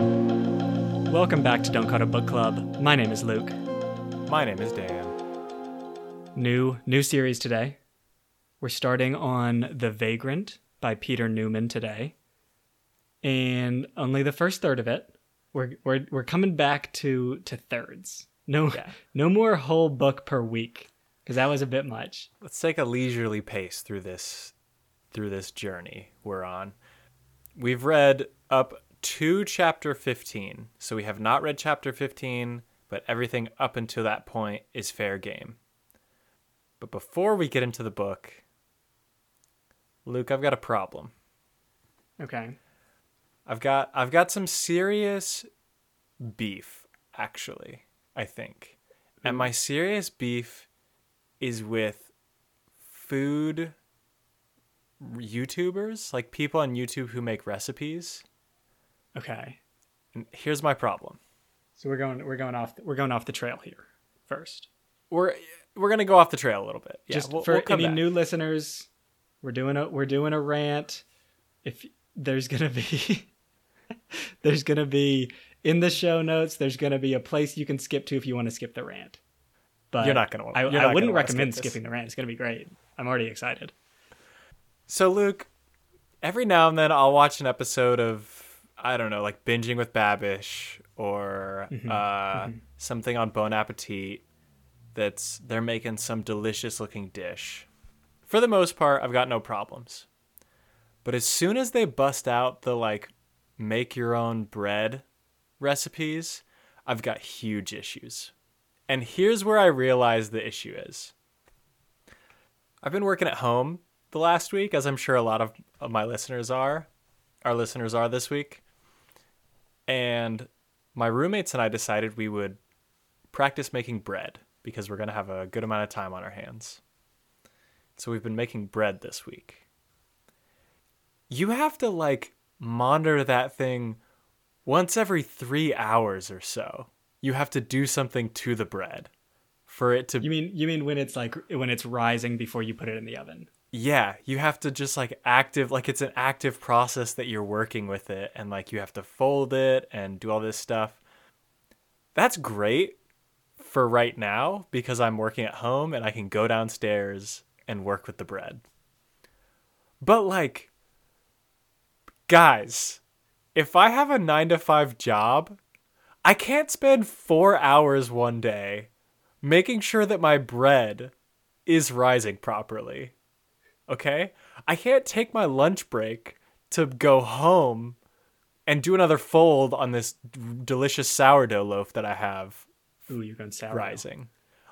Welcome back to Don't Cut a Book Club. My name is Luke. My name is Dan. New new series today. We're starting on The Vagrant by Peter Newman today. And only the first third of it. We're we're we're coming back to to thirds. No Yeah. no more whole book per week because that was a bit much. Let's take a leisurely pace through this through this journey we're on. We've read up to chapter 15. So we have not read chapter 15, but everything up until that point is fair game. But before we get into the book, Luke, I've got a problem. Okay. I've got I've got some serious beef actually, I think. And my serious beef is with food YouTubers, like people on YouTube who make recipes. Okay. And here's my problem. So we're going we're going off we're going off the trail here first. We're we're going to go off the trail a little bit. Yeah, Just we'll- for we'll any back. new listeners, we're doing a we're doing a rant. If there's gonna be there's gonna be in the show notes, there's gonna be a place you can skip to if you want to skip the rant. But You're not gonna wanna- I, I wouldn't recommend skip skipping the rant. It's gonna be great. I'm already excited. So, Luke, every now and then I'll watch an episode of, I don't know, like Binging with Babish or uh, something on Bon Appetit that's they're making some delicious looking dish. For the most part, I've got no problems. But as soon as they bust out the like make your own bread recipes, I've got huge issues. And here's where I realize the issue is. I've been working at home the last week, as I'm sure a lot of my listeners are. Our listeners are this week. And my roommates and I decided we would practice making bread because we're going to have a good amount of time on our hands. So we've been making bread this week. You have to like monitor that thing once every three hours or so. You have to do something to the bread for it to You mean you mean when it's like when it's rising before you put it in the oven? Yeah you have to just like active like it's an active process that you're working with it and like you have to fold it and do all this stuff. That's great for right now because i'm working at home and i can go downstairs and work with the bread. But like guys if i have a 9 to 5 job i can't spend 4 hours one day making sure that my bread is rising properly okay? I can't take my lunch break to go home and do another fold on this delicious sourdough loaf that I have Ooh, you're going sour. rising.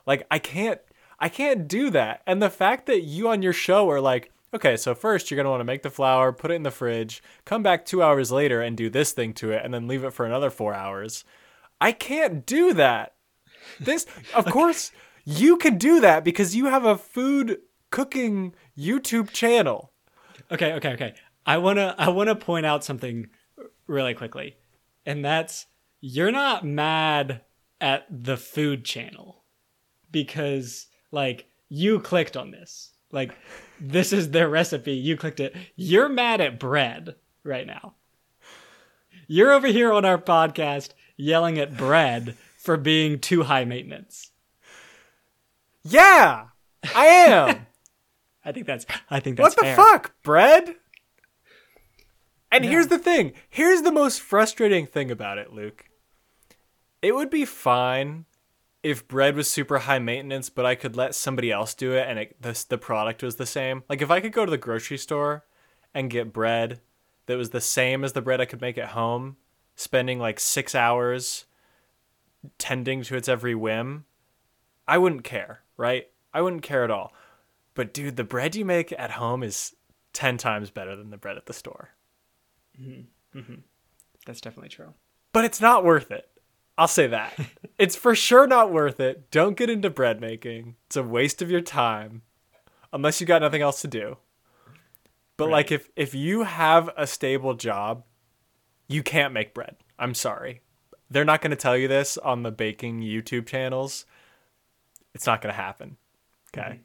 Like I can't I can't do that. And the fact that you on your show are like, okay, so first you're going to want to make the flour, put it in the fridge, come back 2 hours later and do this thing to it and then leave it for another 4 hours. I can't do that. This of course you can do that because you have a food cooking YouTube channel. Okay, okay, okay. I wanna I wanna point out something really quickly, and that's you're not mad at the food channel because like you clicked on this. Like this is their recipe. You clicked it. You're mad at bread right now. You're over here on our podcast yelling at bread for being too high maintenance. Yeah, I am. I think that's I think that's what the fair. fuck, bread? And here's the thing. Here's the most frustrating thing about it, Luke. It would be fine if bread was super high maintenance, but I could let somebody else do it and it, the, the product was the same. Like if I could go to the grocery store and get bread that was the same as the bread I could make at home, spending like six hours tending to its every whim, I wouldn't care, right? I wouldn't care at all. But dude, the bread you make at home is 10 times better than the bread at the store. Mm-hmm. Mm-hmm. That's definitely true. But it's not worth it. I'll say that. it's for sure not worth it. Don't get into bread making. It's a waste of your time unless you got nothing else to do. But like if if you have a stable job, you can't make bread. I'm sorry. They're not going to tell you this on the baking YouTube channels. It's not going to happen. Okay. Mm-hmm.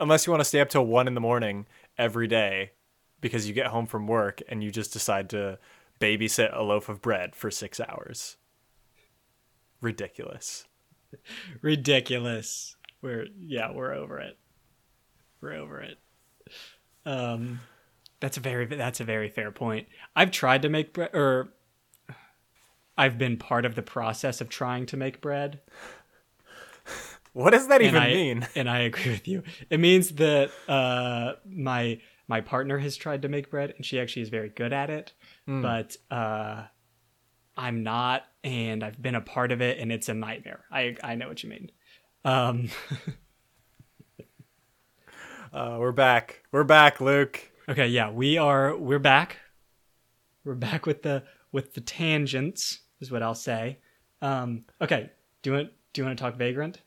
Unless you want to stay up till one in the morning every day because you get home from work and you just decide to babysit a loaf of bread for six hours. Ridiculous. Ridiculous. We're yeah, we're over it. We're over it. Um, that's a very that's a very fair point. I've tried to make bread, or I've been part of the process of trying to make bread. What does that even I, mean? And I agree with you. It means that uh, my my partner has tried to make bread, and she actually is very good at it. Hmm. But uh, I'm not, and I've been a part of it, and it's a nightmare. I I know what you mean. Um, Uh, we're back. We're back, Luke. okay, yeah, we are. We're back. We're back with the with the tangents, is what I'll say. Um, okay, do you want do you want to talk Vagrant?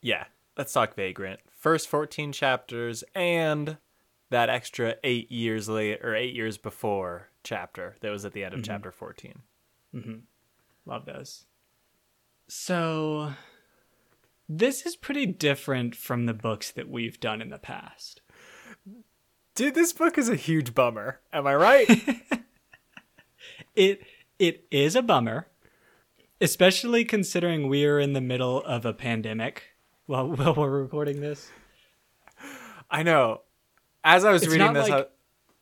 Yeah, let's talk Vagrant. First 14 chapters and that extra eight years later, or eight years before chapter that was at the end of mm-hmm. chapter 14. Mm-hmm. Love those. So, this is pretty different from the books that we've done in the past. Dude, this book is a huge bummer. Am I right? It it is a bummer, especially considering we are in the middle of a pandemic while while we're recording this. I know. As I was It's reading this, like I-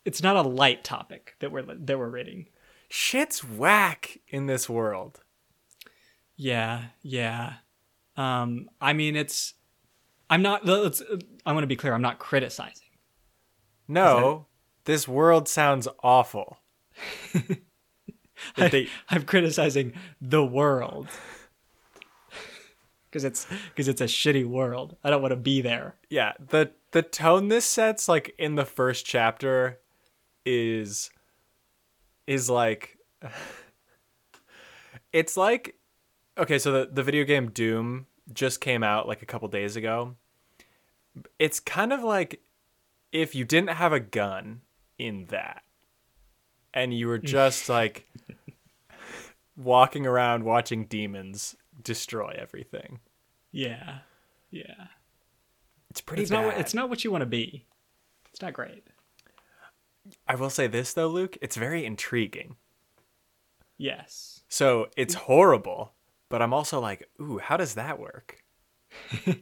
it's not a light topic that we're that we're reading. shit's whack in this world. Yeah, yeah. Um, I mean, it's. I'm not. Let's. I want to be clear. I'm not criticizing. No, this world sounds awful. That they- I'm criticizing the world because it's because it's a shitty world. I don't want to be there. yeah, the the tone this sets like in the first chapter is is like it's like okay, so the the video game Doom just came out like a couple days ago. It's kind of like if you didn't have a gun in that and you were just like walking around watching demons destroy everything. Yeah, yeah. It's pretty It's bad. not. what- It's not what you want to be. It's not great. I will say this though, Luke, it's very intriguing. Yes. So it's horrible, but I'm also like, ooh, how does that work?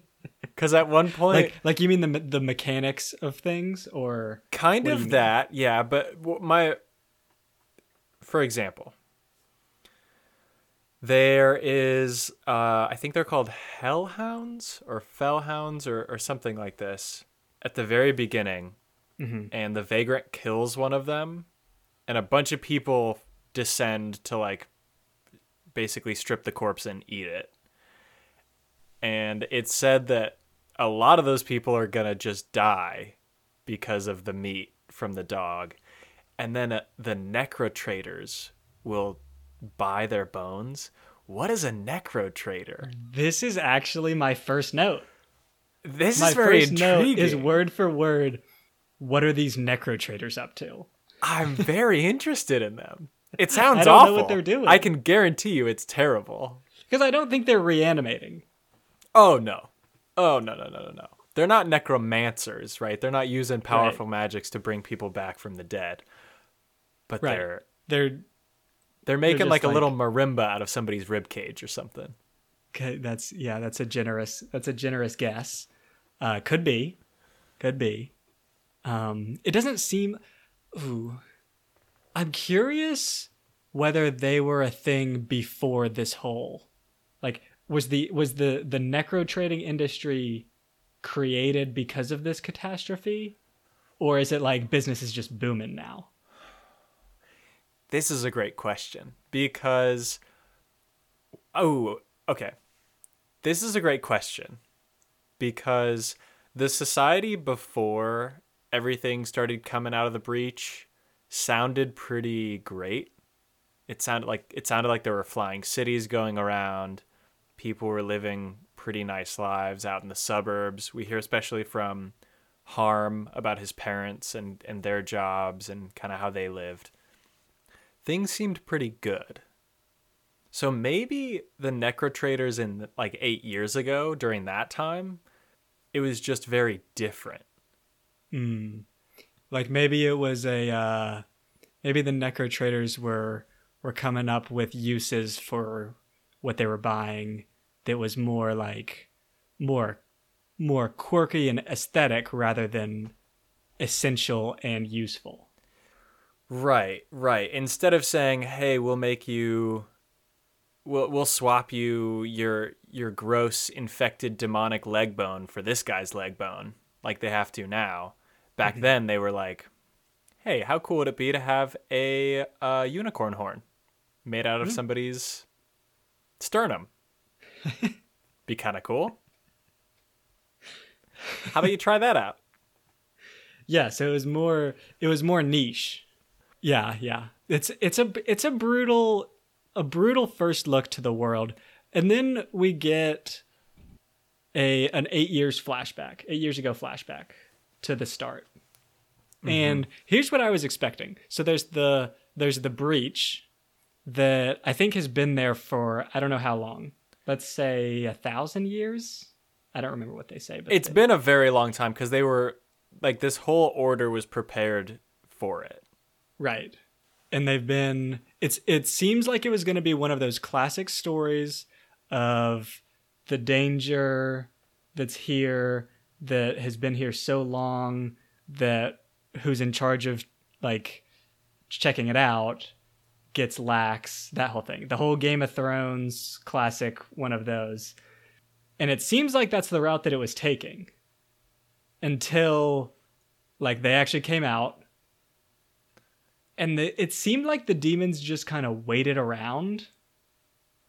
Because at one point, Like, like you mean the the mechanics of things, or kind what do you of that, yeah. But my, for example, there is, uh, I think they're called hellhounds or fellhounds or or something like this at the very beginning, Mhm. and the vagrant kills one of them, and a bunch of people descend to like basically strip the corpse and eat it. And it's said that a lot of those people are going to just die because of the meat from the dog. And then uh, the necro traders will buy their bones. What is a necro trader? this is actually my first note. This My is very first note intriguing. is word for word. What are these necro traders up to? I'm very interested in them. It sounds I don't awful. know what they're doing. I can guarantee you it's terrible. Because I don't think they're reanimating. Oh no. Oh no no no no no. They're not necromancers, right? They're not using powerful magics to bring people back from the dead. But Right. they're They're they're making like a like- little marimba out of somebody's rib cage or something. Okay, that's yeah, that's a generous that's a generous guess. Uh, could be, could be. Um, it doesn't seem. Ooh, I'm curious whether they were a thing before this whole, like, was the was the the necro trading industry created because of this catastrophe, or is it like business is just booming now? This is a great question because oh, okay. This is a great question because the society before everything started coming out of the breach sounded pretty great. It sounded like it sounded like there were flying cities going around. People were living pretty nice lives out in the suburbs. We hear especially from Harm about his parents and, and their jobs and kind of how they lived things seemed pretty good. So maybe the necro traders in like eight years ago during that time, it was just very different. Like maybe it was a uh, maybe the necro traders were were coming up with uses for what they were buying that was more like more more quirky and aesthetic rather than essential and useful. Right, right. Instead of saying, "Hey, we'll make you we'll we'll swap you your your gross infected demonic leg bone for this guy's leg bone," like they have to now. Back mm-hmm. then they were like, "Hey, how cool would it be to have a uh, unicorn horn made out of mm-hmm. somebody's sternum?" be kind of cool. How about you try that out? Yeah, so it was more it was more niche. Yeah, yeah. It's it's a it's a brutal a brutal first look to the world. And then we get a an 8 years flashback, 8 years ago flashback to the start. Mm-hmm. And here's what I was expecting. So there's the there's the breach that I think has been there for I don't know how long. Let's say a thousand years. I don't remember what they say, but it's they, been a very long time because they were like this whole order was prepared for it. Right. And they've been it's it seems like it was going to be one of those classic stories of the danger that's here that has been here so long that who's in charge of like checking it out gets lax that whole thing the whole game of thrones classic one of those and it seems like that's the route that it was taking until like they actually came out and the, it seemed like the demons just kind of waited around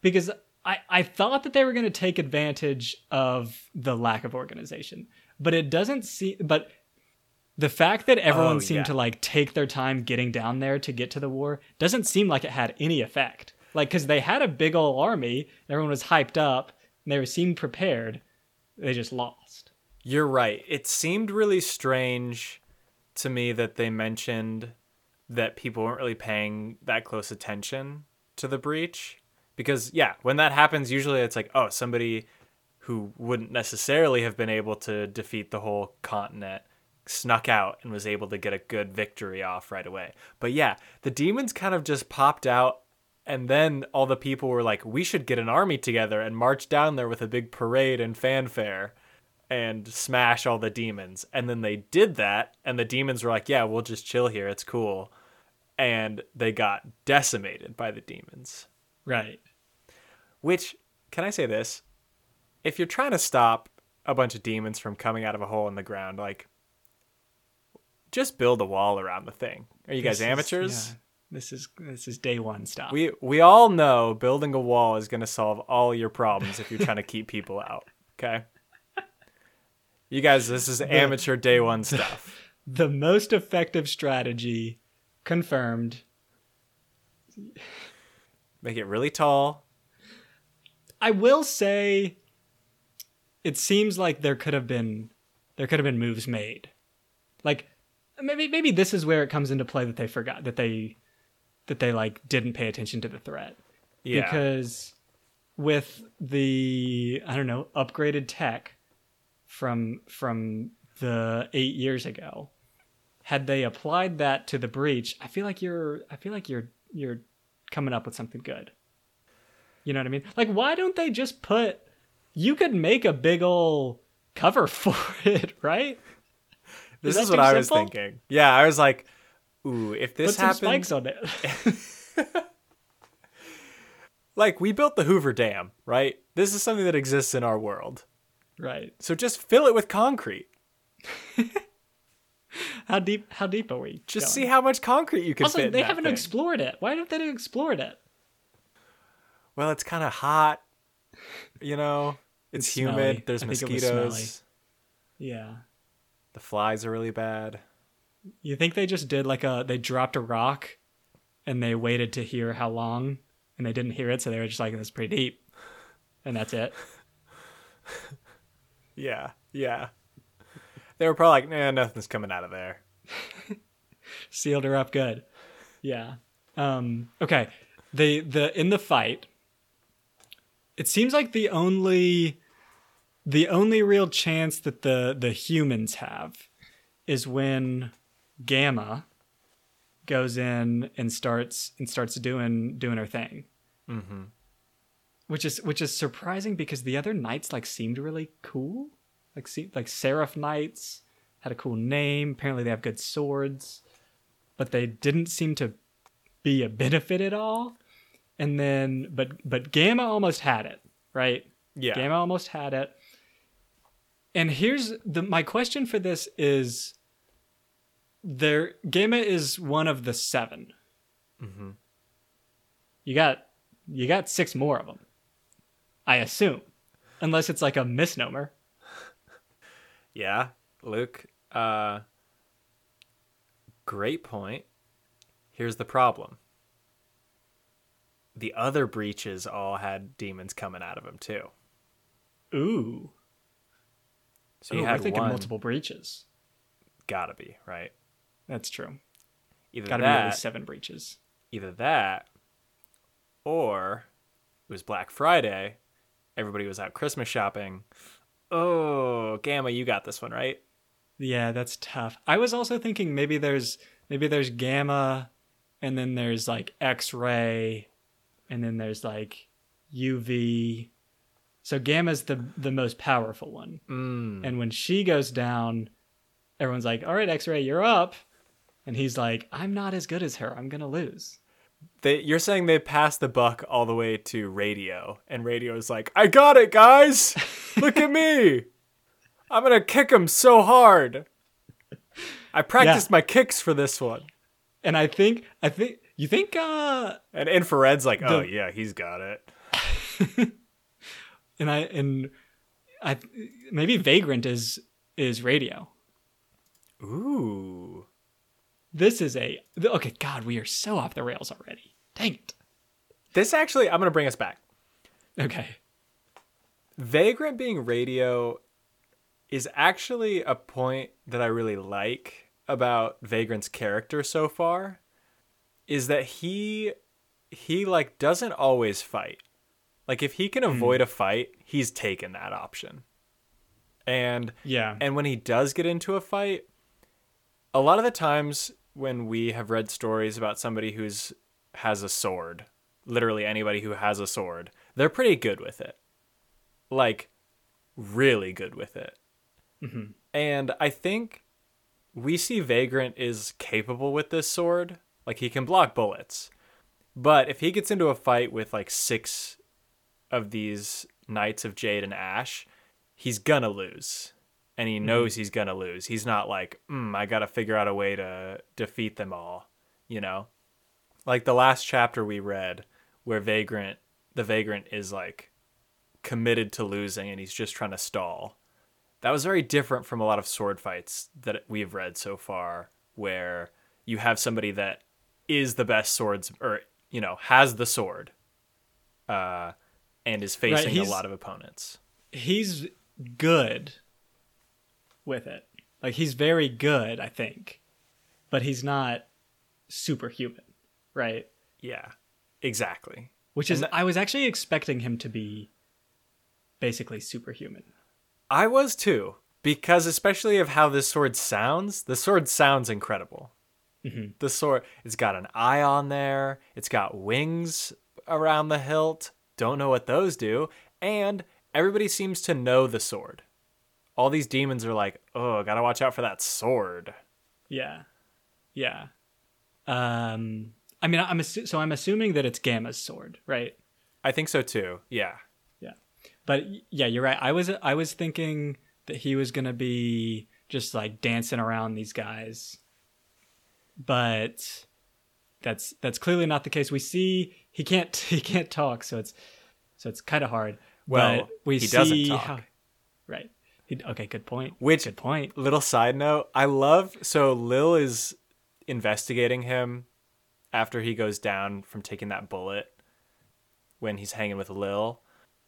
because I, I thought that they were going to take advantage of the lack of organization but it doesn't seem but the fact that everyone oh, seemed yeah. to like take their time getting down there to get to the war doesn't seem like it had any effect like because they had a big old army everyone was hyped up and they were seemed prepared. They just lost. You're right. It seemed really strange to me that they mentioned that people weren't really paying that close attention to the breach. Because, yeah, when that happens, usually it's like, oh, somebody who wouldn't necessarily have been able to defeat the whole continent snuck out and was able to get a good victory off right away. But yeah, the demons kind of just popped out and then all the people were like, we should get an army together and march down there with a big parade and fanfare and smash all the demons. And then they did that, and the demons were like, yeah, we'll just chill here. It's cool. And they got decimated by the demons. Right. Which, can I say this? If you're trying to stop a bunch of demons from coming out of a hole in the ground, like, just build a wall around the thing. Are you guys amateurs? Is, yeah. This is this is day one stuff. We we all know building a wall is going to solve all your problems if you're trying to keep people out. Okay. You guys, this is amateur day one stuff. The most effective strategy confirmed. Make it really tall. I will say it seems like there could have been there could have been moves made. Like maybe maybe this is where it comes into play that they forgot that they that they like didn't pay attention to the threat. Yeah. Because with the I don't know upgraded tech from from the eight years ago, had they applied that to the breach, I feel like you're I feel like you're you're coming up with something good. You know what I mean? Like why don't they just put you could make a big ol' cover for it, right? This is, is what I was thinking. Yeah, I was like, Ooh, if this Put happens, spikes on it. like we built the Hoover Dam, right? This is something that exists in our world. Right. So just fill it with concrete. how deep? How deep are we? Just going? see how much concrete you can also, fit. they haven't thing. explored it. Why haven't they explored it? Well, it's kind of hot. You know, it's, it's humid. Smelly. There's I mosquitoes. Yeah. The flies are really bad. You think they just did like a they dropped a rock and they waited to hear how long and they didn't hear it, so they were just like, That's pretty deep. And that's it. yeah, yeah. They were probably like, nah, nothing's coming out of there. Sealed her up good. Yeah. Um, okay. The the in the fight, it seems like the only the only real chance that the the humans have is when Gamma, goes in and starts and starts doing doing her thing. Mm-hmm. Which is which is surprising because the other knights like seemed really cool. Like see like Seraph Knights had a cool name. Apparently they have good swords. But they didn't seem to be a benefit at all. And then but but Gamma almost had it, right? Yeah. Gamma almost had it. And here's the my question for this is there Gamma is one of the 7 Mm-hmm. You got you got six more of them. I assume, unless it's like a misnomer. Yeah, Luke. Uh, great point. Here's the problem. The other breaches all had demons coming out of them too. Ooh, So Ooh, you we're had thinking one. multiple breaches. Gotta be right. That's true. Either Got to be at that, least seven breaches. either that, or it was Black Friday. Everybody was out Christmas shopping. Oh, Gamma, you got this one right. Yeah, that's tough. I was also thinking maybe there's maybe there's gamma, and then there's like X-ray, and then there's like UV. So gamma's the the most powerful one. Mm. And when she goes down, everyone's like, "All right, X-ray, you're up." And he's like, "I'm not as good as her. I'm gonna lose." They, you're saying they passed the buck all the way to radio, and radio is like, "I got it, guys! Look at me! I'm gonna kick him so hard. I practiced my kicks for this one." And I think, I think, you think, uh, And infrared's like, "Oh The- yeah, he's got it." and I and I maybe Vagrant is is radio. Ooh, This is a okay. God, we are so off the rails already. Dang it. this actually, I'm gonna bring us back. Okay. Vagrant being radio is actually a point that I really like about Vagrant's character so far is that he he like doesn't always fight. Like if he can hmm. avoid a fight, he's taken that option. And Yeah. and when he does get into a fight, a lot of the times when we have read stories about somebody who's has a sword, literally anybody who has a sword, they're pretty good with it. Like really good with it. Mm-hmm. And I think we see Vagrant is capable with this sword. Like he can block bullets. But if he gets into a fight with like six of these Knights of Jade and Ash, he's gonna lose. And he knows he's gonna lose. He's not like, mm, I gotta figure out a way to defeat them all, you know? Like the last chapter we read, where Vagrant, the Vagrant is like committed to losing and he's just trying to stall. That was very different from a lot of sword fights that we've read so far, where you have somebody that is the best swords, or, you know, has the sword, uh, and is facing a lot of opponents. He's good with it. Like he's very good, I think. But he's not superhuman, right? Yeah, exactly. Which is And I was actually expecting him to be basically superhuman. I was too, because especially of how this sword sounds. The sword sounds incredible. Mm-hmm. The sword, it's got an eye on there. It's got wings around the hilt. Don't know what those do. And everybody seems to know the sword. All these demons are like, oh, gotta watch out for that sword. Yeah. Yeah. Um I mean I'm assu- so I'm assuming that it's Gamma's sword, right? I think so too. Yeah. Yeah. But yeah, you're right. I was I was thinking that he was to be just like dancing around these guys. But that's that's clearly not the case. We see he can't he can't talk, so it's so it's kind of hard. Well, but we he see doesn't talk. how right. Okay, good point. Which- good point. Little side note, I love so Lil is investigating him after he goes down from taking that bullet when he's hanging with Lil.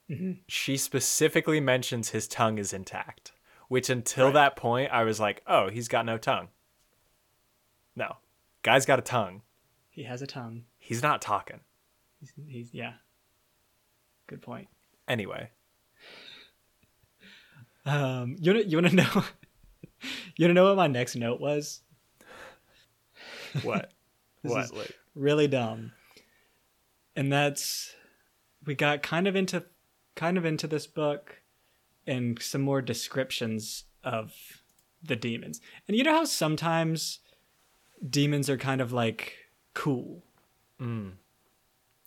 Mm-hmm. She specifically mentions his tongue is intact, which until that point I was like, "Oh, he's got no tongue." No. Guy's got a tongue. He has a tongue. He's not talking. He's, he's yeah. Good point. Anyway, Um, you wanna, you want to know? you want to know what my next note was? what? This what? is Luke? really dumb. And that's we got kind of into kind of into this book and some more descriptions of the demons. And you know how sometimes demons are kind of like cool,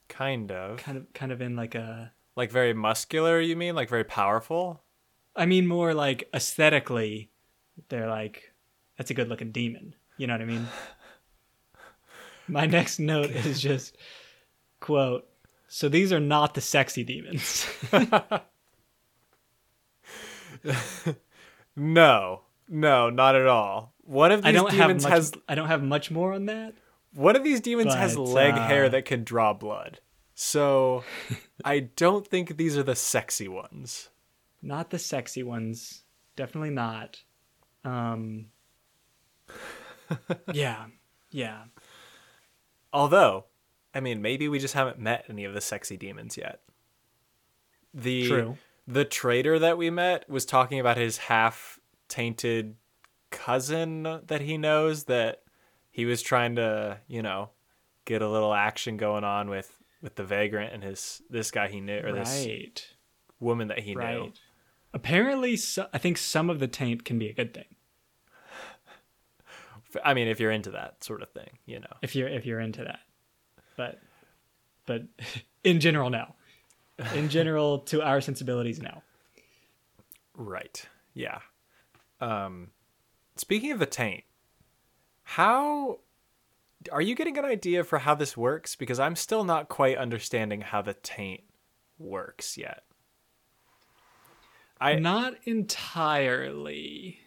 Kind of. kind of kind of in like a Like very muscular, you mean? Like very powerful? I mean more like aesthetically they're like that's a good looking demon. You know what I mean? My next note is just quote so these are not the sexy demons. No. No, not at all. One of I these don't have demons much has I don't have much more on that. one of these demons has leg uh, hair that can draw blood. So I don't think these are the sexy ones. Not the sexy ones. Definitely not. Um Yeah. Yeah. Although, I mean, maybe we just haven't met any of the sexy demons yet. The True. the trader that we met was talking about his half tainted cousin that he knows that he was trying to, you know, get a little action going on with with the vagrant and his this guy he knew or this woman that he knew. Apparently so, I think some of the taint can be a good thing I mean, if you're into that sort of thing, you know. if you're if you're into that. But but in general no. In general to our sensibilities no. Right. Yeah. Um speaking of the taint, how are you getting an idea for how this works because I'm still not quite understanding how the taint works yet. I Not entirely.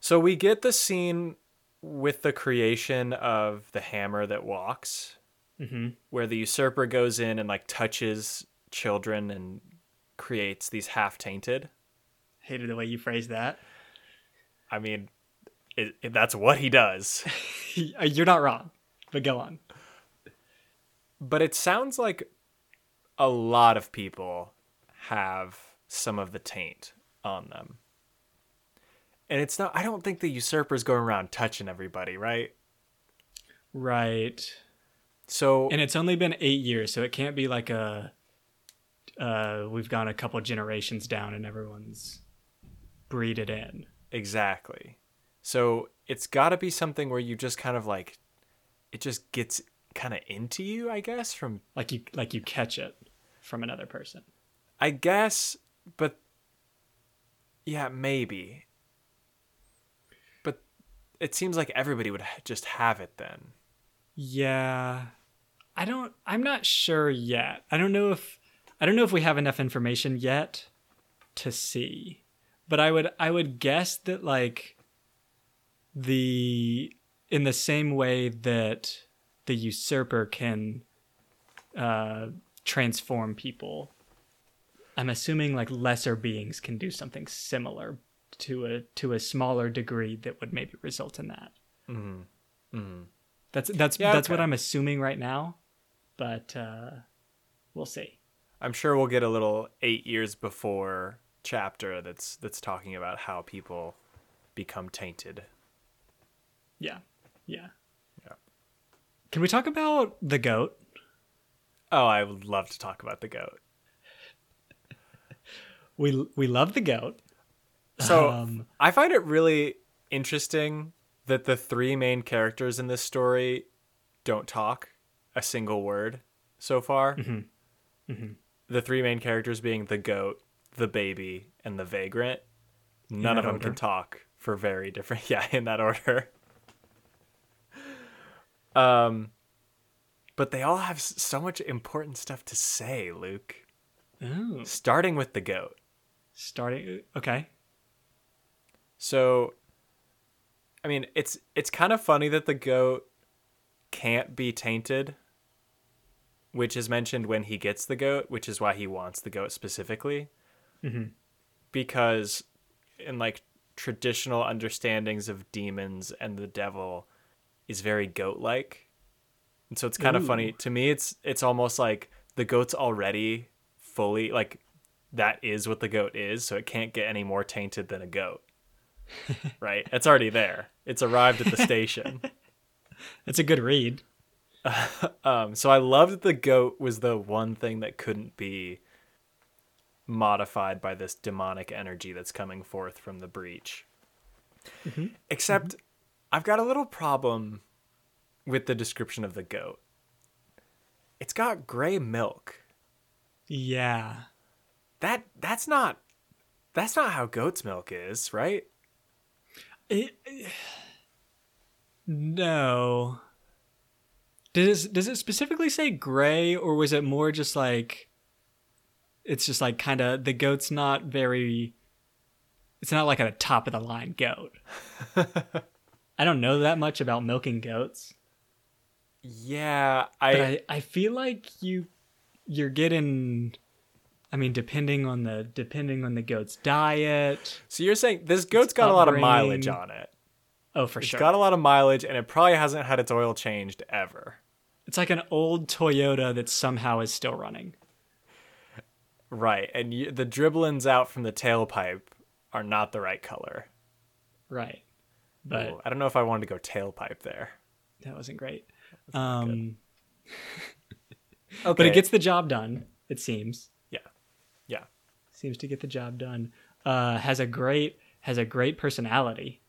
so we get the scene with the creation of the hammer that walks Mhm. where the usurper goes in and like touches children and creates these half tainted. Hated the way you phrased that. I mean, it, it- that's what he does. You're not wrong. But go on. but it sounds like a lot of people have some of the taint on them. And it's not I don't think the usurper's going around touching everybody, right? Right. So And it's only been eight years, so it can't be like a uh we've gone a couple generations down and everyone's breeded in. exactly. So it's got to be something where you just kind of like it just gets kind of into you, I guess, from Like you like you catch it from another person. I guess, but yeah, maybe. But it seems like everybody would just have it then. Yeah. I don't I'm not sure yet. I don't know if I don't know if we have enough information yet to see. But I would I would guess that like the in the same way that the usurper can uh transform people. I'm assuming like lesser beings can do something similar to a to a smaller degree that would maybe result in that. That's that's Yeah, that's what. I'm assuming right now, but uh, we'll see. I'm sure we'll get a little 8 years before chapter that's that's talking about how people become tainted. Yeah, yeah. Yeah. Can we talk about the goat? Oh, I would love to talk about the goat. We we love the goat. So Um, I find it really interesting that the three main characters in this story don't talk a single word so far. The three main characters being the goat, the baby, and the vagrant. None of them order. can talk for very different. Yeah, in that order. Um, but they all have so much important stuff to say, Luke. oh, Starting with the goat. Starting. Okay. So I mean, it's it's kind of funny that the goat can't be tainted, which is mentioned when he gets the goat, which is why he wants the goat specifically. Mhm. Because in like traditional understandings of demons and the devil is very goat-like. And so it's kind of funny to me it's it's almost like the goat's already fully like that is what the goat is, so it can't get any more tainted than a goat. right? It's already there. It's arrived at the station. That's a good read. um, so I loved that the goat was the one thing that couldn't be modified by this demonic energy that's coming forth from the breach. Mm-hmm. Except, I've got a little problem with the description of the goat. It's got gray milk. Yeah. That that's not that's not how goat's milk is, right? It, no. Does does it specifically say gray, or was it more just like? It's just like kind of the goat's not very. It's not like a top of the line goat. I don't know that much about milking goats, Yeah, but I, I, I feel like you you're getting. I mean, depending on the depending on the goat's diet. so you're saying this goat's got a lot of mileage on it. Oh, for It's sure. It's got a lot of mileage, and it probably hasn't had its oil changed ever. it's like an old Toyota that somehow is still running. Right, and you, the dribblings out from the tailpipe are not the right color. Right. But Ooh, I don't know if I wanted to go tailpipe there. that wasn't great. not. Um, Okay, but it gets the job done. It seems. Seems to get the job done. Uh, has a great has a great personality.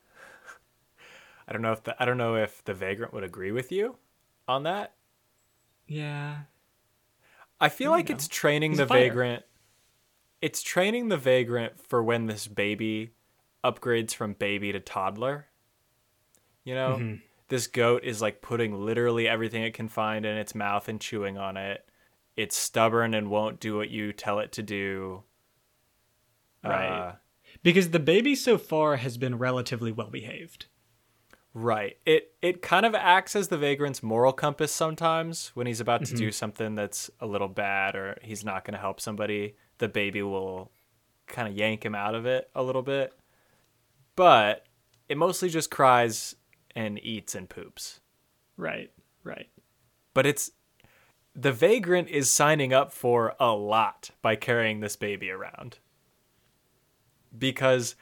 I don't know if the I don't know if the vagrant would agree with you on that. Yeah. I feel like know, it's training he's the vagrant. It's training the vagrant for when this baby upgrades from baby to toddler. You know, Mhm. this goat is like putting literally everything it can find in its mouth and chewing on it. It's stubborn and won't do what you tell it to do. Right. Uh, Because the baby so far has been relatively well behaved. Right. It it kind of acts as the vagrant's moral compass sometimes when he's about to Mm-hmm. do something that's a little bad or he's not going to help somebody. The baby will kind of yank him out of it a little bit. But it mostly just cries and eats and poops. Right. Right. But it's the vagrant is signing up for a lot by carrying this baby around. Because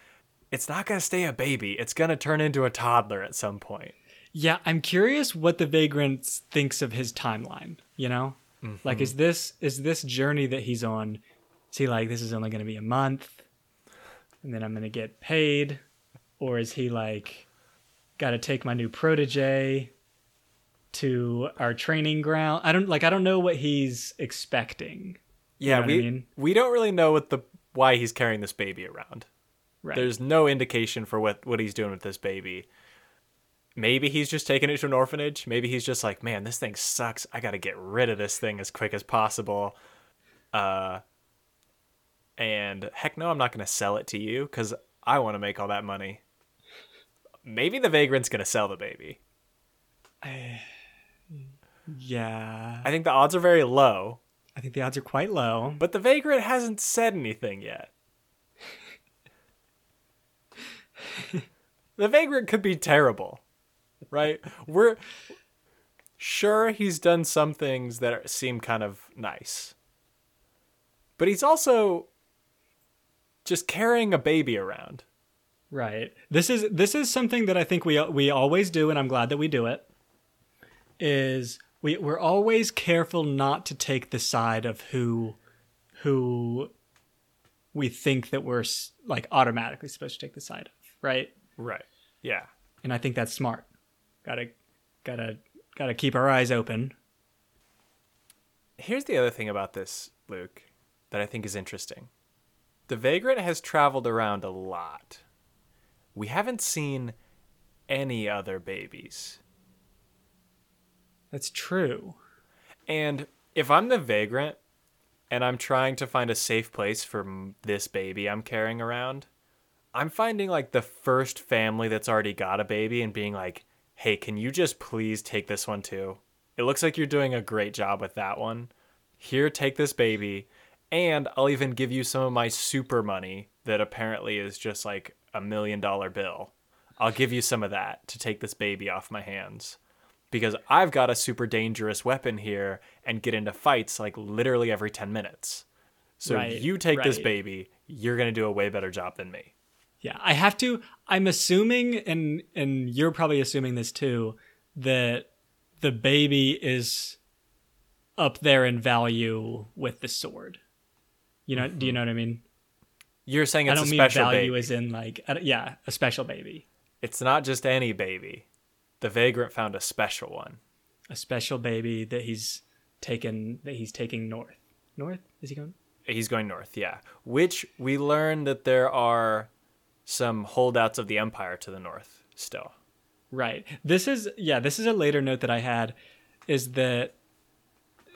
it's not going to stay a baby. It's going to turn into a toddler at some point. Yeah, I'm curious what the vagrant thinks of his timeline. You know, like is mm-hmm. this is this journey that he's on? Is he like this is only going to be a month, and then I'm going to get paid, or is he like, got to take my new protege to our training ground? I don't like. I don't know what he's expecting. Yeah, know what I we mean? we don't really know what the why he's carrying this baby around. Right. There's no indication for what what he's doing with this baby. Maybe he's just taking it to an orphanage. Maybe he's just like, man, this thing sucks. I got to get rid of this thing as quick as possible. Uh, and heck no, I'm not going to sell it to you because I want to make all that money. Maybe the vagrant's going to sell the baby. yeah, I think the odds are very low, I think the odds are quite low. but the vagrant hasn't said anything yet. the vagrant could be terrible, right? We're sure he's done some things that are, seem kind of nice, but he's also just carrying a baby around. Right. This is this is something that I think we we always do, and I'm glad that we do it. Is we we're always careful not to take the side of who who we think that we're like automatically supposed to take the side of, right? Right. Yeah. And I think that's smart. Gotta gotta gotta keep our eyes open. Here's the other thing about this, Luke, that I think is interesting. The vagrant has traveled around a lot. We haven't seen any other babies. That's true. And if I'm the vagrant and I'm trying to find a safe place for this baby I'm carrying around, I'm finding like the first family that's already got a baby and being like, hey, can you just please take this one too? It looks like you're doing a great job with that one. Here, take this baby. And I'll even give you some of my super money that apparently is just like a million dollar bill. I'll give you some of that to take this baby off my hands because I've got a super dangerous weapon here and get into fights like literally every 10 minutes. So Right, you take this baby, you're going to do a way better job than me. Yeah, I have to. I'm assuming, and and you're probably assuming this too, that the baby is up there in value with the sword. You know, do you mm-hmm. know what I mean? You're saying I don't a mean special value baby. as in like yeah, a special baby. It's not just any baby. The vagrant found a special one. A special baby that he's taken that he's taking north. North? Is he going? He's going north, yeah. Which we learn that there are some holdouts of the empire to the north still. Right. This is yeah, this is a later note that I had is that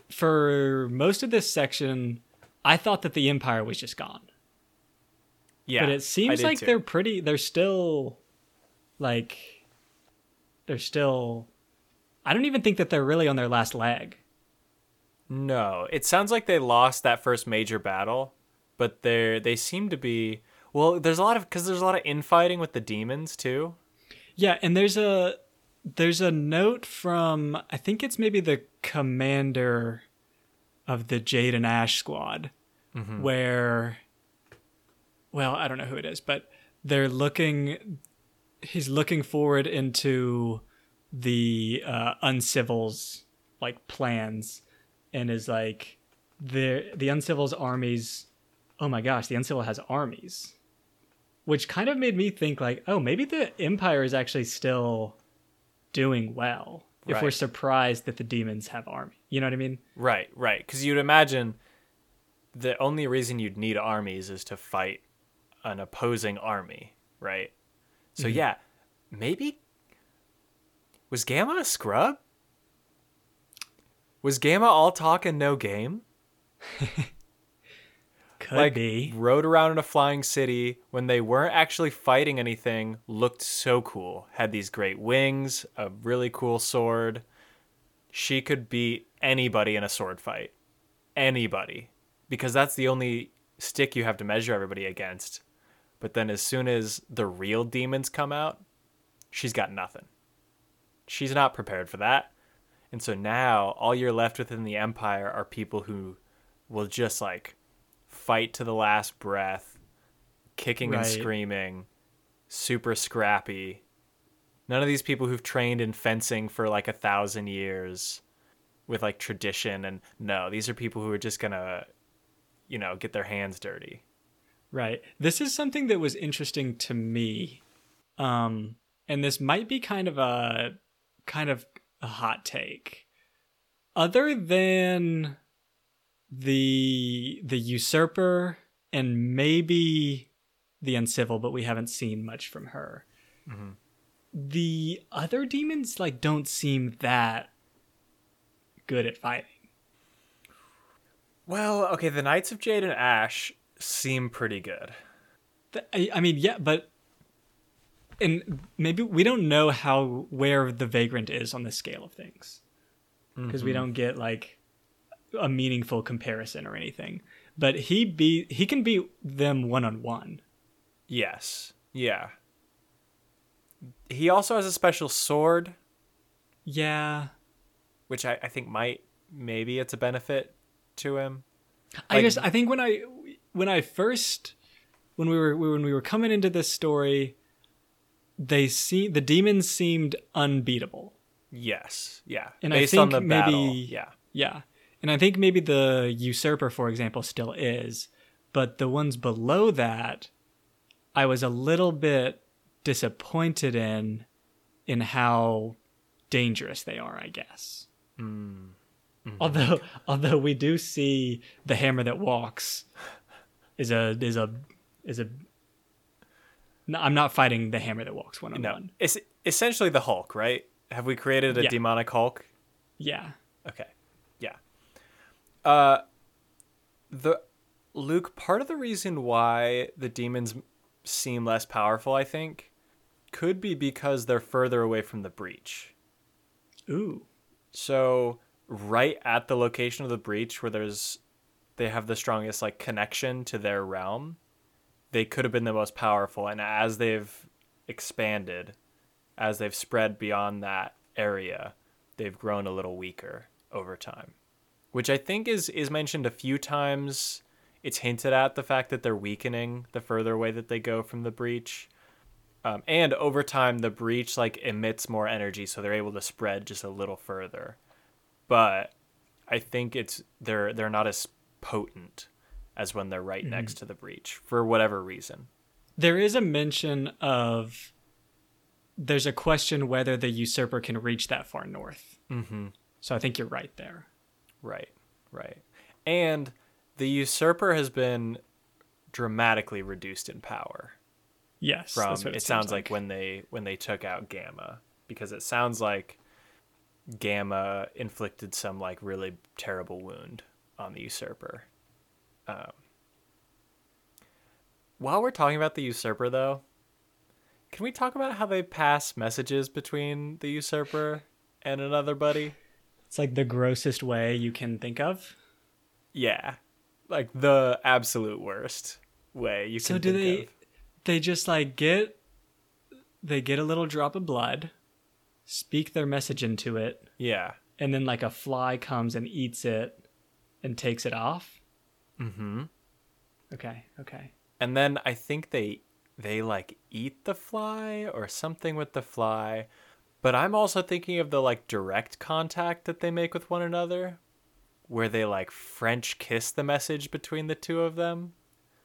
for most of this section I thought that the empire was just gone. Yeah. but it seems like too. they're pretty they're still like they're still I don't even think that they're really on their last leg. No, it sounds like they lost that first major battle, but they they seem to be well. There's a lot of because there's a lot of infighting with the demons too. Yeah, and there's a there's a note from I think it's maybe the commander of the Jade and Ash squad mm-hmm. where well, I don't know who it is, but they're looking he's looking forward into the uh uncivils like plans and is like the the uncivils armies oh my gosh, the uncivil has armies which kind of made me think like oh maybe the empire is actually still doing well if we're surprised that the demons have army you know what i mean Right, right. Because you'd imagine the only reason you'd need armies is to fight an opposing army, right? So mm-hmm. yeah, maybe was Gamma a scrub? Was Gamma all talk and no game? could like be. rode around in a flying city when they weren't actually fighting anything looked so cool had these great wings a really cool sword. She could beat anybody in a sword fight. Anybody. Because that's the only stick you have to measure everybody against but then as soon as the real demons come out she's got nothing she's not prepared for that and so now all you're left with in the empire are people who will just like fight to the last breath, kicking and screaming, super scrappy. None of these people who've trained in fencing for like a thousand years with like tradition and no, these are people who are just gonna, you know, get their hands dirty. Right. This is something that was interesting to me. Um and this might be kind of a kind of a hot take. Other than the the usurper and maybe the uncivil, but we haven't seen much from her. The other demons like don't seem that good at fighting. Well, okay, the Knights of Jade and Ash seem pretty good. I, I mean, yeah, but and maybe we don't know how where the vagrant is on the scale of things because we mm-hmm. don't get like a meaningful comparison or anything. But he be he can beat them one on one. Yes. Yeah. He also has a special sword, Yeah, which I, I think might maybe it's a benefit to him. I Like- just I think when I when I first when we were when we were coming into this story, they see the demons seemed unbeatable. Yes. Yeah. And I Based on think the battle. maybe- Yeah. Yeah. And I think maybe the usurper, for example, still is. But the ones below that, I was a little bit disappointed in in how dangerous they are, I guess. Hmm. Mm-hmm. Although although we do see the hammer that walks is a is a is a no, I'm not fighting the hammer that walks one on one. It's essentially the Hulk, right? Have we created a Yeah. demonic Hulk? Yeah. Okay. Yeah. Uh the Luke, part of the reason why the demons seem less powerful, I think, could be because they're further away from the breach. Ooh. So right at the location of the breach where there's they have the strongest like connection to their realm, they could have been the most powerful and as they've expanded, as they've spread beyond that area, they've grown a little weaker over time. Which I think is is mentioned a few times. It's hinted at the fact that they're weakening the further away that they go from the breach. Um, and over time, the breach like emits more energy, so they're able to spread just a little further. But I think it's they're they're not as potent as when they're right next to the breach for whatever reason. There is a mention of there's a question whether the usurper can reach that far north. Mm-hmm. So I think you're right there. Right, right. And the usurper has been dramatically reduced in power Yes. from it, seems sounds like. when they when they took out Gamma because it sounds like Gamma inflicted some like really terrible wound on the usurper. Um, while we're talking about the usurper though, can we talk about how they pass messages between the usurper and another buddy? It's like the grossest way you can think of. Yeah. Like the absolute worst way you So can do think they of. they just like get they get a little drop of blood, speak their message into it, Yeah. and then like a fly comes and eats it and takes it off? Mm-hmm. Okay, okay. And then I think they they like eat the fly or something with the fly. But I'm also thinking of the like direct contact that they make with one another where they like French kiss the message between the two of them.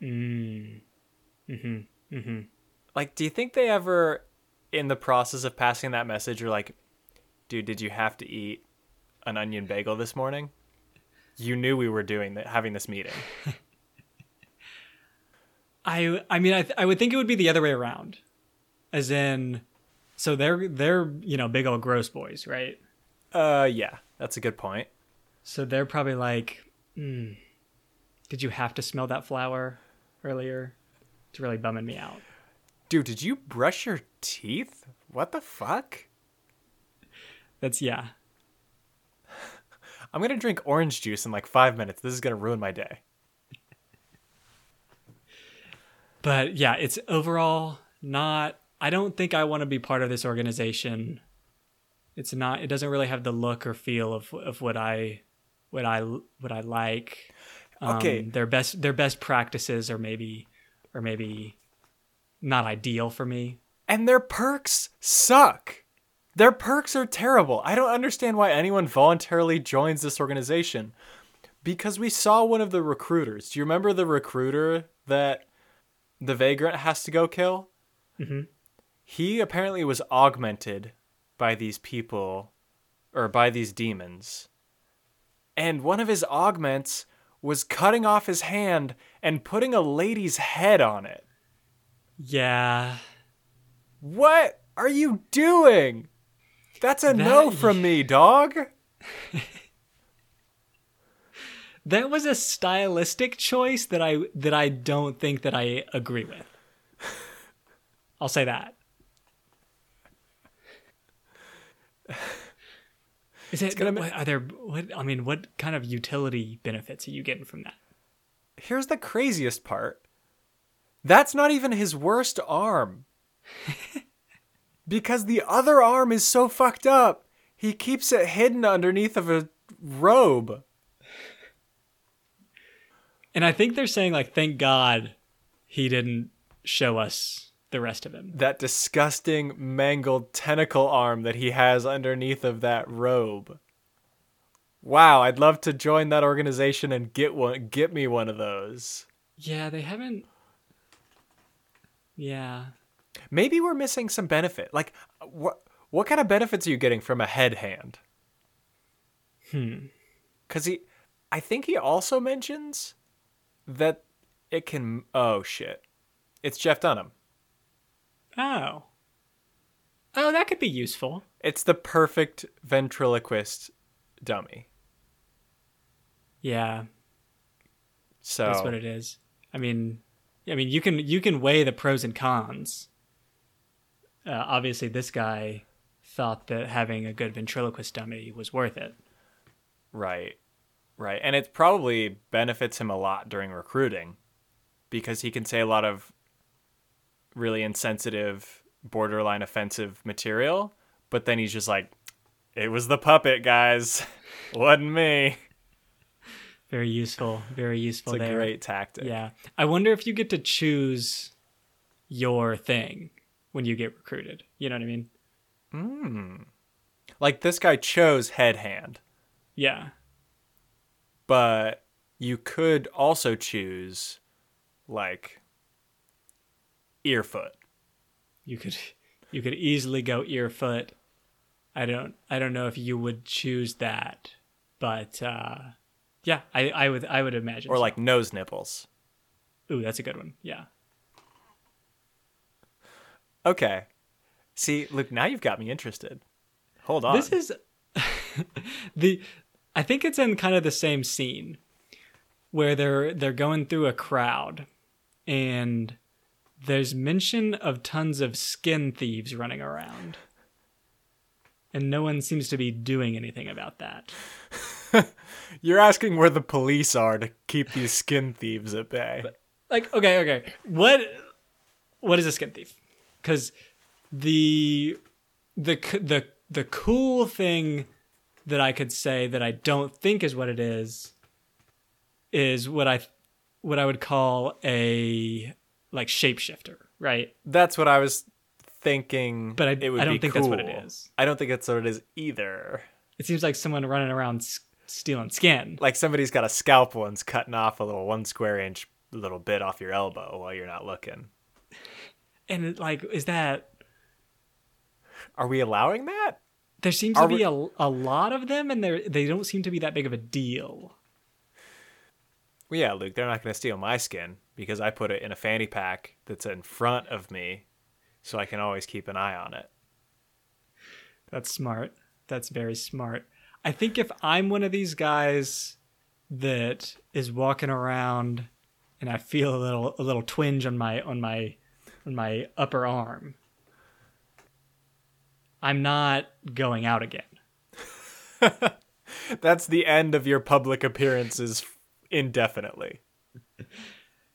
Mm. Mm-hmm. Mm-hmm. Like do you think they ever in the process of passing that message are like, dude, did you have to eat an onion bagel this morning? You knew we were doing that having this meeting. I I mean I th- I would think it would be the other way around, as in, so they're they're you know big old gross boys, right? Uh yeah, that's a good point. So they're probably like, mm, did you have to smell that flower earlier? It's really bumming me out. Dude, did you brush your teeth? What the fuck? That's yeah. I'm gonna drink orange juice in like five minutes. This is gonna ruin my day. But yeah, it's overall not. I don't think I want to be part of this organization. It's not. It doesn't really have the look or feel of of what I what I what I like. Um, Okay. their best their best practices are maybe or maybe not ideal for me. And their perks suck. Their perks are terrible. I don't understand why anyone voluntarily joins this organization. Because we saw one of the recruiters. Do you remember the recruiter that the vagrant has to go kill? Mhm. He apparently was augmented by these people or by these demons. And one of his augments was cutting off his hand and putting a lady's head on it. Yeah, What are you doing? That's a no from me, dog. that was a stylistic choice that I that I don't think that I agree with. I'll say that. Is it? gonna what- are there? What I mean, what kind of utility benefits are you getting from that? Here's the craziest part. That's not even his worst arm. because the other arm is so fucked up. He keeps it hidden underneath of a robe. And I think they're saying like, thank God he didn't show us the rest of him. That disgusting mangled tentacle arm that he has underneath of that robe. Wow, I'd love to join that organization and get one get me one of those. Yeah, they haven't. Yeah, Maybe we're missing some benefit. Like what what kind of benefits are you getting from a head hand? Hmm. Cuz he I think he also mentions that it can oh shit. It's Jeff Dunham. Oh. Oh, that could be useful. It's the perfect ventriloquist dummy. Yeah, So that's what it is. I mean, I mean, you can you can weigh the pros and cons. Uh, obviously, this guy thought that having a good ventriloquist dummy was worth it. Right. Right. And it probably benefits him a lot during recruiting because he can say a lot of really insensitive, borderline offensive material, but then he's just like, it was the puppet, guys. Wasn't me. Very useful. Very useful. It's a there. great tactic. Yeah. I wonder if you get to choose your thing. When you get recruited. You know what I mean? Like this guy chose head hand, Yeah. but you could also choose like ear foot. You could you could easily go ear foot. I don't I don't know if you would choose that, but uh yeah, I, I would I would imagine. Or so. like nose nipples. ooh, that's a good one. Yeah. Okay. See, look, now you've got me interested. Hold on. This is the I think it's in kind of the same scene where they're they're going through a crowd and there's mention of tons of skin thieves running around. And no one seems to be doing anything about that. You're asking where the police are to keep these skin thieves at bay. Like okay, okay. What what is a skin thief? Cuz the the the the cool thing that I could say that I don't think is what it is is what I what I would call a like shapeshifter, right? That's what I was thinking. But I- it would I don't be think that's what it is. I don't think that's what it is either. It seems like someone running around s- stealing skin. Like somebody's got a scalpel and's cutting off a little one square inch little bit off your elbow while you're not looking. And it, like is that Are we allowing that? there seems Are to be we- a, a lot of them and they they don't seem to be that big of a deal. Well, yeah, Luke, they're not going to steal my skin because I put it in a fanny pack that's in front of me so I can always keep an eye on it. That's smart. That's very smart. I think if I'm one of these guys that is walking around and I feel a little a little twinge on my on my on my upper arm, I'm not going out again. That's the end of your public appearances indefinitely.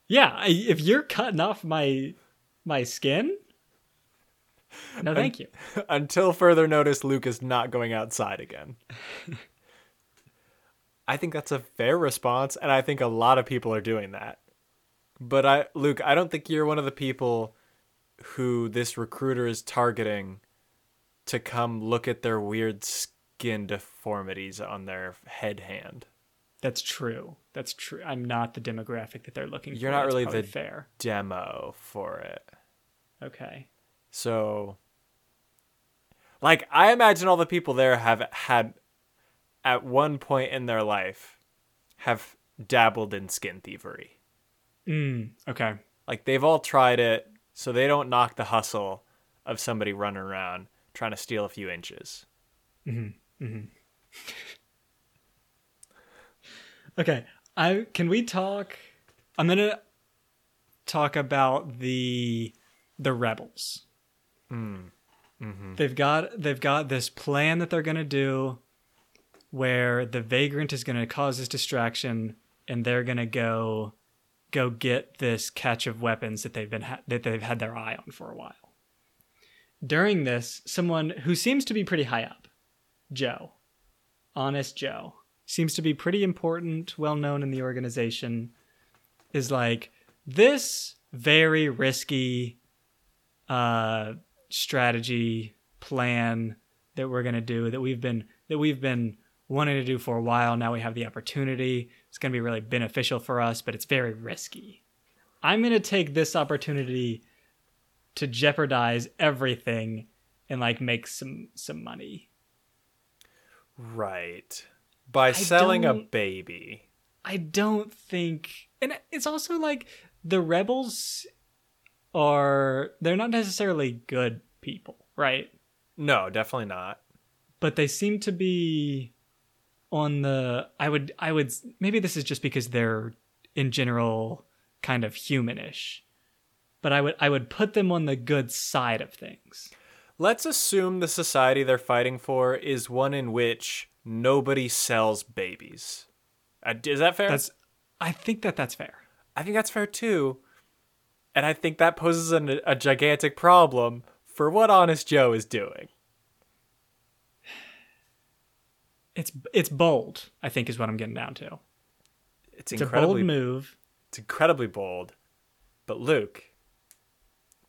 Yeah, I, if you're cutting off my my skin, no, thank you. Until further notice, Luke is not going outside again. I think that's a fair response, and I think a lot of people are doing that. But I, Luke, I don't think you're one of the people who this recruiter is targeting to come look at their weird skin deformities on their head hand. That's true. That's true. I'm not the demographic that they're looking for. You're not That's really the- fair. Demo for it. Okay. So, like, I imagine all the people there have had, at one point in their life, have dabbled in skin thievery. Mm, okay. Like, they've all tried it, so they don't knock the hustle of somebody running around trying to steal a few inches. Mm-hmm. Mm-hmm. Okay. I can we talk I'm going to talk about the the rebels. Hmm, mm-hmm. They've got they've got this plan that they're going to do where the vagrant is going to cause this distraction and they're going to go go get this catch of weapons that they've been ha- that they've had their eye on for a while. During this, someone who seems to be pretty high up, Joe, honest Joe, seems to be pretty important, well known in the organization, is like this very risky uh, strategy plan that we're gonna do that we've been that we've been wanting to do for a while. Now we have the opportunity. It's gonna be really beneficial for us, but it's very risky. I'm gonna take this opportunity to jeopardize everything and like make some some money. Right. By selling a baby. I don't think, and it's also like the rebels are they're not necessarily good people, right? No, definitely not. But they seem to be on the I would I would maybe this is just because they're in general kind of humanish. But I would I would put them on the good side of things. Let's assume the society they're fighting for is one in which nobody sells babies. Uh, is that fair? That's I think that that's fair. I think that's fair too. And I think that poses an, a gigantic problem for what Honest Joe is doing. It's it's bold, I think is what I'm getting down to. It's, It's a bold move. it's incredibly bold. But Luke,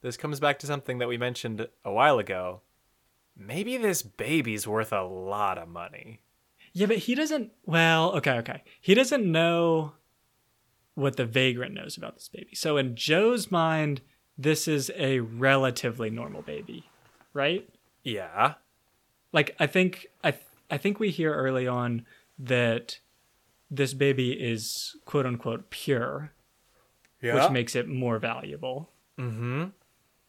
this comes back to something that we mentioned a while ago. Maybe this baby's worth a lot of money. Yeah, but he doesn't. Well, okay, okay. He doesn't know what the vagrant knows about this baby. So in Joe's mind, this is a relatively normal baby, right? Yeah. Like I think I I think we hear early on that this baby is quote unquote pure, Yeah. which makes it more valuable. mm-hmm.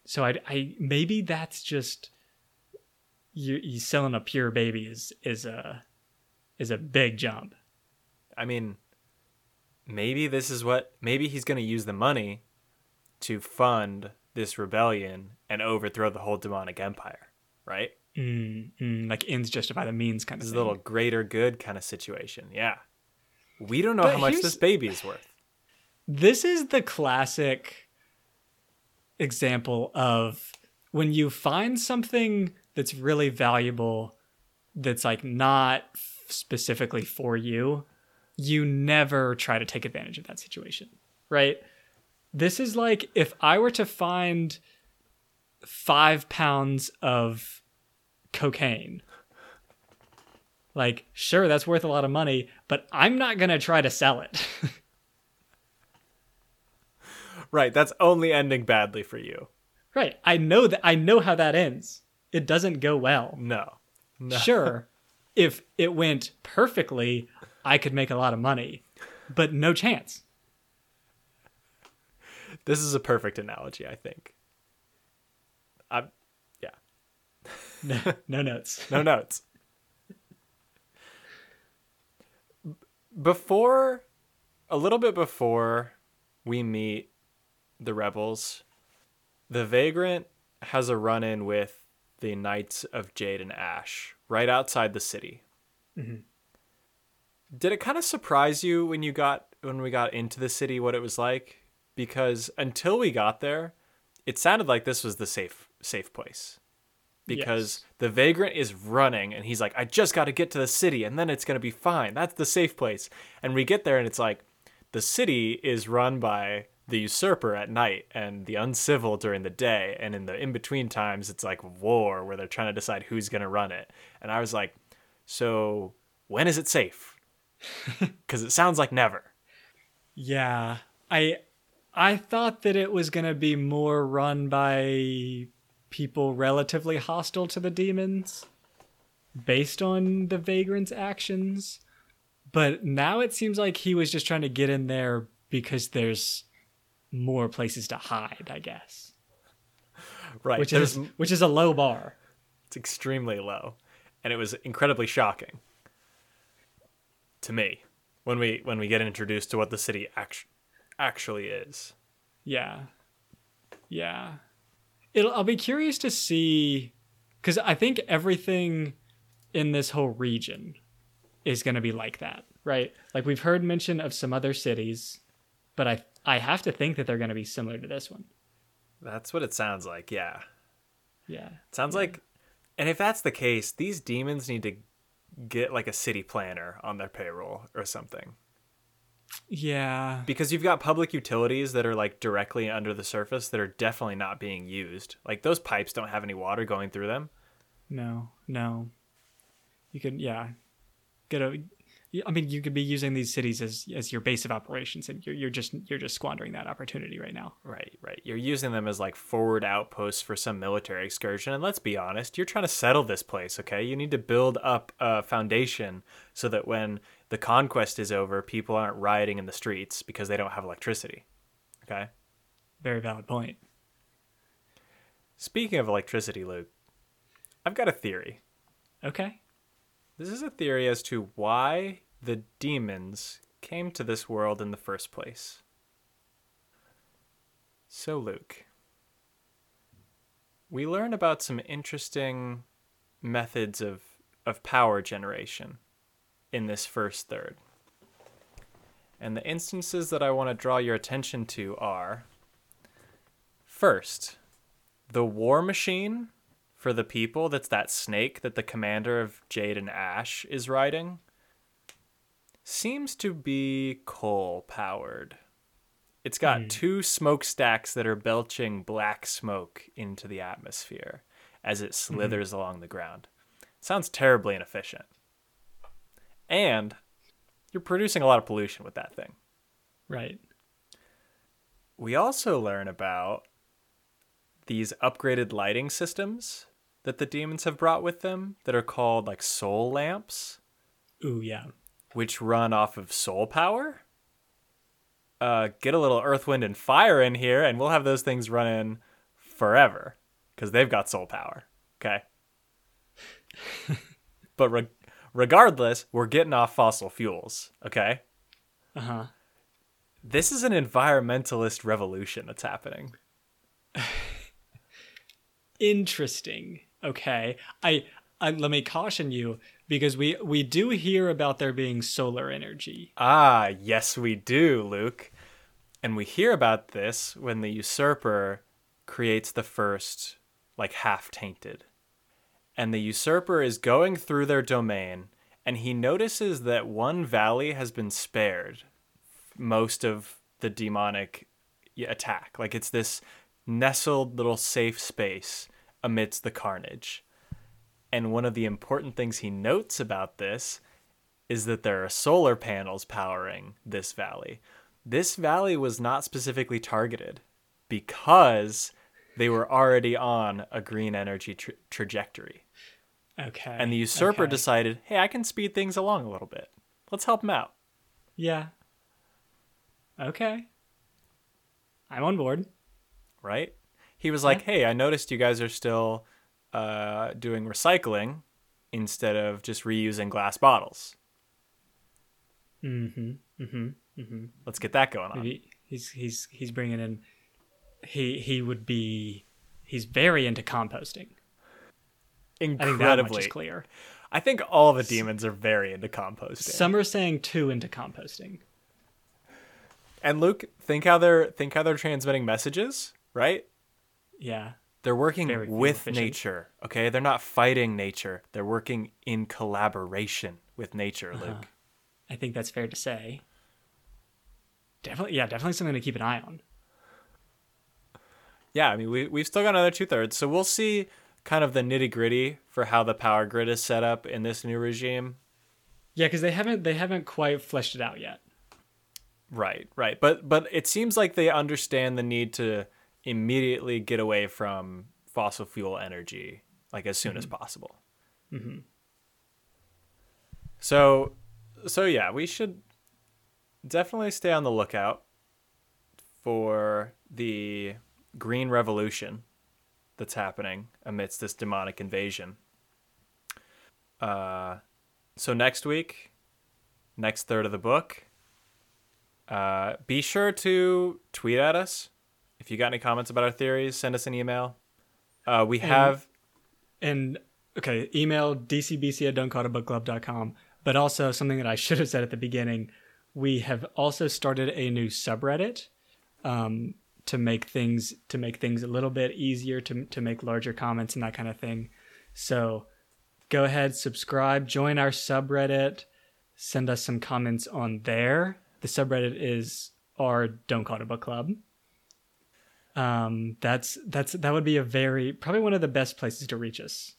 So I, I maybe that's just you you selling a pure baby is is a is a big jump. I mean, maybe this is what maybe he's going to use the money to fund this rebellion and overthrow the whole demonic empire, right? Mm, mm, like ends justify the means kind of This little greater good kind of situation. Yeah. We don't know But how much this baby is worth. This is the classic example of when you find something that's really valuable that's like not specifically for you, you never try to take advantage of that situation, right? This is like if I were to find five pounds of cocaine. Like, sure, that's worth a lot of money, but I'm not going to try to sell it. Right, that's only ending badly for you. Right. I know that I know how that ends. It doesn't go well. No. No. Sure. if it went perfectly, I could make a lot of money. But no chance. This is a perfect analogy, I think. I yeah. No, no notes. No notes. Before a little bit before we meet the rebels, the vagrant has a run in with the Knights of Jade and Ash right outside the city. Mm-hmm. Did it kind of surprise you when you got when we got into the city what it was like? Because until we got there, it sounded like this was the safe safe place. Because Yes. the vagrant is running and he's like, I just got to get to the city and then it's going to be fine. That's the safe place. And we get there and it's like, the city is run by the usurper at night and the uncivil during the day. And in the in between times, it's like war where they're trying to decide who's going to run it. And I was like, so when is it safe? Because it sounds like never. Yeah. I I thought that it was going to be more run by people relatively hostile to the demons based on the vagrant's actions. But now it seems like he was just trying to get in there because there's more places to hide, I guess. Right. Which There's- is which is a low bar. It's extremely low, and it was incredibly shocking to me when we when we get introduced to what the city act- actually is. Yeah. Yeah. It'll I'll be curious to see cuz I think everything in this whole region is going to be like that, right? Like we've heard mention of some other cities, but I I have to think that they're going to be similar to this one. That's what it sounds like. Yeah, Yeah. it sounds like. And if that's the case, these demons need to get like a city planner on their payroll or something. Yeah. Because you've got public utilities that are like directly under the surface that are definitely not being used. Like those pipes don't have any water going through them. No. No. You could yeah. Get a I mean you could be using these cities as as your base of operations and you're you're just you're just squandering that opportunity right now. Right, right. You're using them as like forward outposts for some military excursion. And let's be honest, you're trying to settle this place, okay? You need to build up a foundation so that when the conquest is over, people aren't rioting in the streets because they don't have electricity. Okay? Very valid point. Speaking of electricity, Luke, I've got a theory. Okay. This is a theory as to why the demons came to this world in the first place. So, Luke, we learn about some interesting methods of, of power generation in this first third. And the instances that I want to draw your attention to are first, the war machine for the people that's that snake that the commander of Jade and Ash is riding seems to be coal powered. It's got hmm. two smokestacks that are belching black smoke into the atmosphere as it mm-hmm. slithers along the ground. sounds terribly inefficient. And you're producing a lot of pollution with that thing. Right. We also learn about these upgraded lighting systems that the demons have brought with them that are called like soul lamps, Ooh, yeah. which run off of soul power. Uh, get a little earth, wind, and fire in here, and we'll have those things running forever because they've got soul power. Okay. but re- regardless, we're getting off fossil fuels. Okay. Uh huh. This is an environmentalist revolution that's happening. Interesting. Okay. I, I let me caution you because we we do hear about there being solar energy. Ah, yes, we do, Luke. And we hear about this when the usurper creates the first, like, half tainted. And the usurper is going through their domain, and he notices that one valley has been spared most of the demonic attack. Like, it's this nestled little safe space amidst the carnage. And one of the important things he notes about this is that there are solar panels powering this valley. This valley was not specifically targeted because they were already on a green energy tra- trajectory. Okay. And the usurper okay. decided, hey, I can speed things along a little bit. Let's help him out. Yeah. Okay. I'm on board. Right? He was like, hey, I noticed you guys are still uh, doing recycling instead of just reusing glass bottles. Mm-hmm. Mm-hmm. Mm-hmm. Let's get that going on. Maybe he's he's he's bringing in. He he would be. He's very into composting. I think that much Incredibly. is clear. I think all the demons are very into composting. Some are saying two into composting. and Luke, think how they're think how they're transmitting messages, right? Yeah. They're working Very with efficient. nature. Okay, they're not fighting nature. They're working in collaboration with nature, Uh-huh. Luke. I think that's fair to say. Definitely, yeah, definitely something to keep an eye on. Yeah, I mean we we've still got another two thirds, so we'll see kind of the nitty gritty for how the power grid is set up in this new regime. Yeah, because they haven't they haven't quite fleshed it out yet. Right, right. But but it seems like they understand the need to immediately get away from fossil fuel energy like as soon as possible. Mm-hmm. So so yeah, we should definitely stay on the lookout for the green revolution that's happening amidst this demonic invasion. Uh so next week, next third of the book, uh, be sure to tweet at us if you got any comments about our theories. Send us an email. Uh, we have And okay, email dcbc at don'tcallitabookclub.com. But also something that I should have said at the beginning, we have also started a new subreddit um, to make things to make things a little bit easier to to make larger comments and that kind of thing. So go ahead, subscribe, join our subreddit, send us some comments on there. The subreddit is our Don't Call It a Book Club. Um, that's that's that would be a very probably one of the best places to reach us.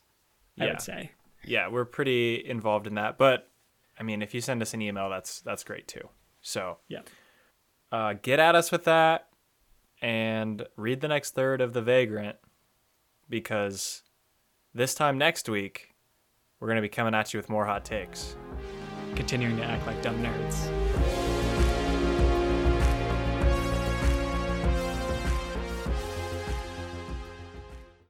I Yeah. would say. yeah, we're pretty involved in that. But I mean, if you send us an email, that's that's great too. So Yeah. uh, get at us with that and read the next third of the Vagrant because this time next week we're gonna be coming at you with more hot takes. Continuing to act like dumb nerds.